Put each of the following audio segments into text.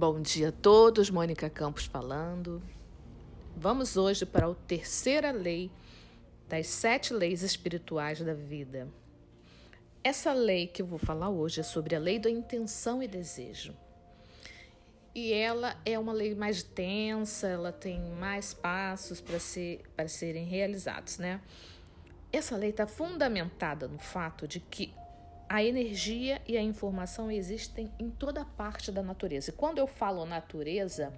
Bom dia a todos, Mônica Campos falando. Vamos hoje para a terceira lei das sete leis espirituais da vida. Essa lei que eu vou falar hoje é sobre a lei da intenção e desejo. E ela é uma lei mais densa, ela tem mais passos para ser, serem realizados, né? Essa lei está fundamentada no fato de que a energia e a informação existem em toda parte da natureza. E quando eu falo natureza,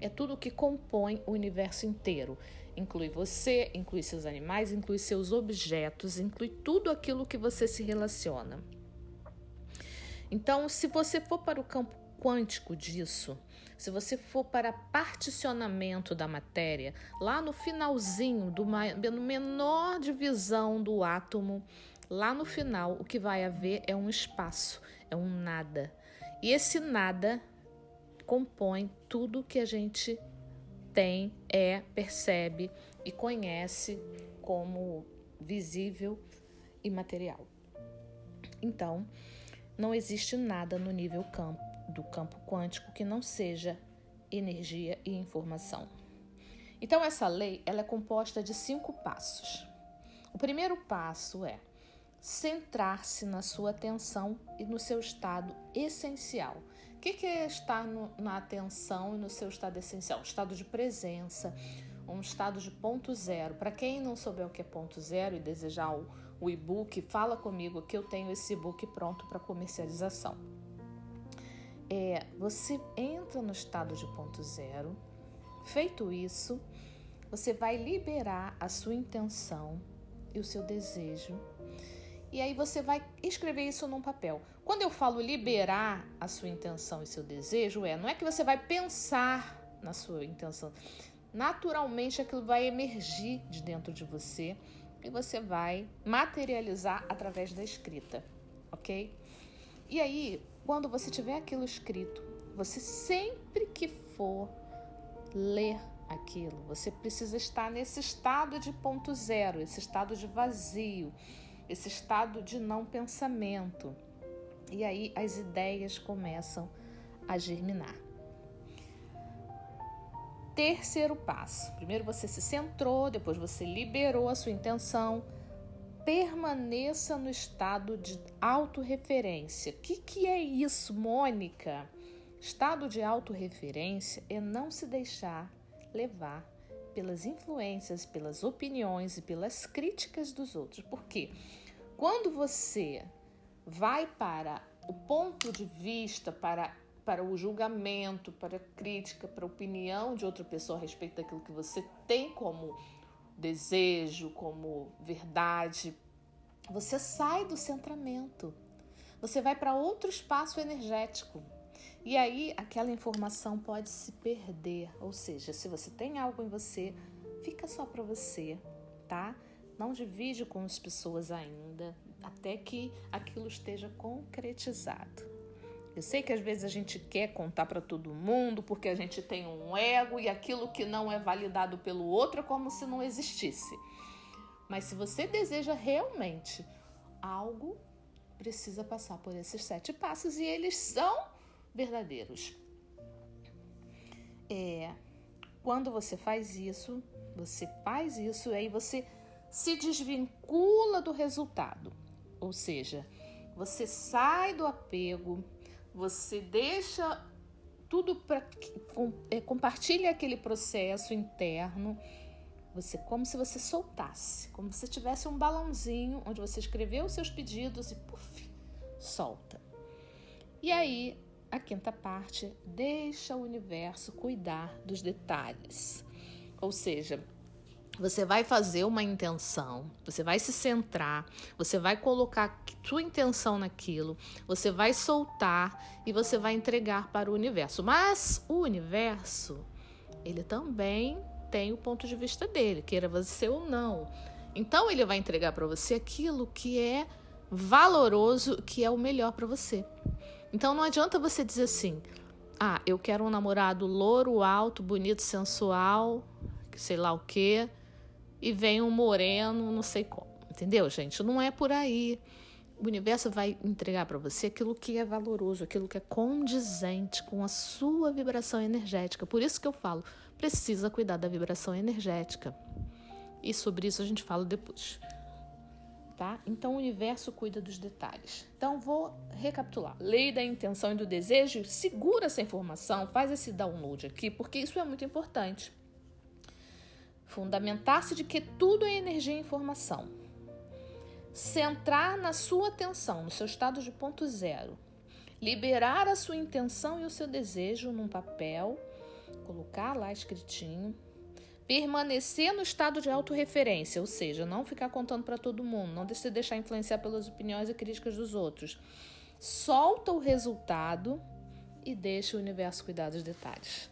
é tudo que compõe o universo inteiro. Inclui você, inclui seus animais, inclui seus objetos, inclui tudo aquilo que você se relaciona. Então, se você for para o campo quântico disso, se você for para particionamento da matéria, lá no finalzinho, do, no menor divisão do átomo, Lá no final, o que vai haver é um espaço, é um nada. E esse nada compõe tudo que a gente tem, é, percebe e conhece como visível e material. Então, não existe nada no nível campo, do campo quântico que não seja energia e informação. Então, essa lei ela é composta de cinco passos. O primeiro passo é centrar-se na sua atenção e no seu estado essencial. O que é estar no, na atenção e no seu estado essencial? Estado de presença, um estado de ponto zero. Para quem não souber o que é ponto zero e desejar o, o e-book, fala comigo que eu tenho esse e-book pronto para comercialização. É, você entra no estado de ponto zero. Feito isso, você vai liberar a sua intenção e o seu desejo e aí você vai escrever isso num papel. Quando eu falo liberar a sua intenção e seu desejo, é não é que você vai pensar na sua intenção. Naturalmente aquilo vai emergir de dentro de você e você vai materializar através da escrita, ok? E aí, quando você tiver aquilo escrito, você sempre que for ler aquilo, você precisa estar nesse estado de ponto zero, esse estado de vazio esse estado de não pensamento. E aí as ideias começam a germinar. Terceiro passo: primeiro você se centrou, depois você liberou a sua intenção. Permaneça no estado de autorreferência. O que, que é isso, Mônica? Estado de autorreferência é não se deixar levar pelas influências, pelas opiniões e pelas críticas dos outros. Porque quando você vai para o ponto de vista, para, para o julgamento, para a crítica, para a opinião de outra pessoa a respeito daquilo que você tem como desejo, como verdade, você sai do centramento. Você vai para outro espaço energético. E aí aquela informação pode se perder, ou seja, se você tem algo em você, fica só para você, tá? Não divide com as pessoas ainda, até que aquilo esteja concretizado. Eu sei que às vezes a gente quer contar para todo mundo porque a gente tem um ego e aquilo que não é validado pelo outro é como se não existisse. Mas se você deseja realmente algo, precisa passar por esses sete passos e eles são verdadeiros. É, quando você faz isso, você faz isso e aí você se desvincula do resultado. Ou seja, você sai do apego, você deixa tudo para é, compartilha aquele processo interno. Você como se você soltasse, como se tivesse um balãozinho onde você escreveu os seus pedidos e puf, solta. E aí a quinta parte deixa o universo cuidar dos detalhes. Ou seja, você vai fazer uma intenção, você vai se centrar, você vai colocar sua intenção naquilo, você vai soltar e você vai entregar para o universo. Mas o universo, ele também tem o ponto de vista dele, queira você ou não. Então ele vai entregar para você aquilo que é valoroso, que é o melhor para você. Então não adianta você dizer assim: ah, eu quero um namorado louro, alto, bonito, sensual, sei lá o quê, e vem um moreno, não sei como. Entendeu, gente? Não é por aí. o universo vai entregar para você aquilo que é valoroso, aquilo que é condizente com a sua vibração energética. Por isso que eu falo, precisa cuidar da vibração energética. E sobre isso a gente fala depois. Tá? Então o universo cuida dos detalhes. Então vou recapitular. Lei da intenção e do desejo, segura essa informação, faz esse download aqui, porque isso é muito importante. Fundamentar-se de que tudo é energia e informação centrar na sua atenção, no seu estado de ponto zero, liberar a sua intenção e o seu desejo num papel, colocar lá escritinho, permanecer no estado de autorreferência, ou seja, não ficar contando para todo mundo, não se deixar influenciar pelas opiniões e críticas dos outros. Solta o resultado e deixa o universo cuidar dos detalhes.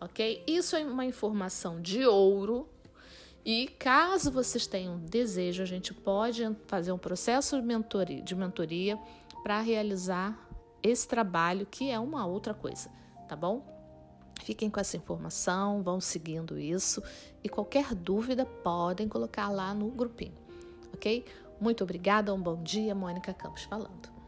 Ok? Isso é uma informação de ouro e caso vocês tenham desejo, a gente pode fazer um processo de mentoria, de mentoria para realizar esse trabalho, que é uma outra coisa, tá bom? Fiquem com essa informação, vão seguindo isso e qualquer dúvida podem colocar lá no grupinho, ok? Muito obrigada, um bom dia, Mônica Campos falando.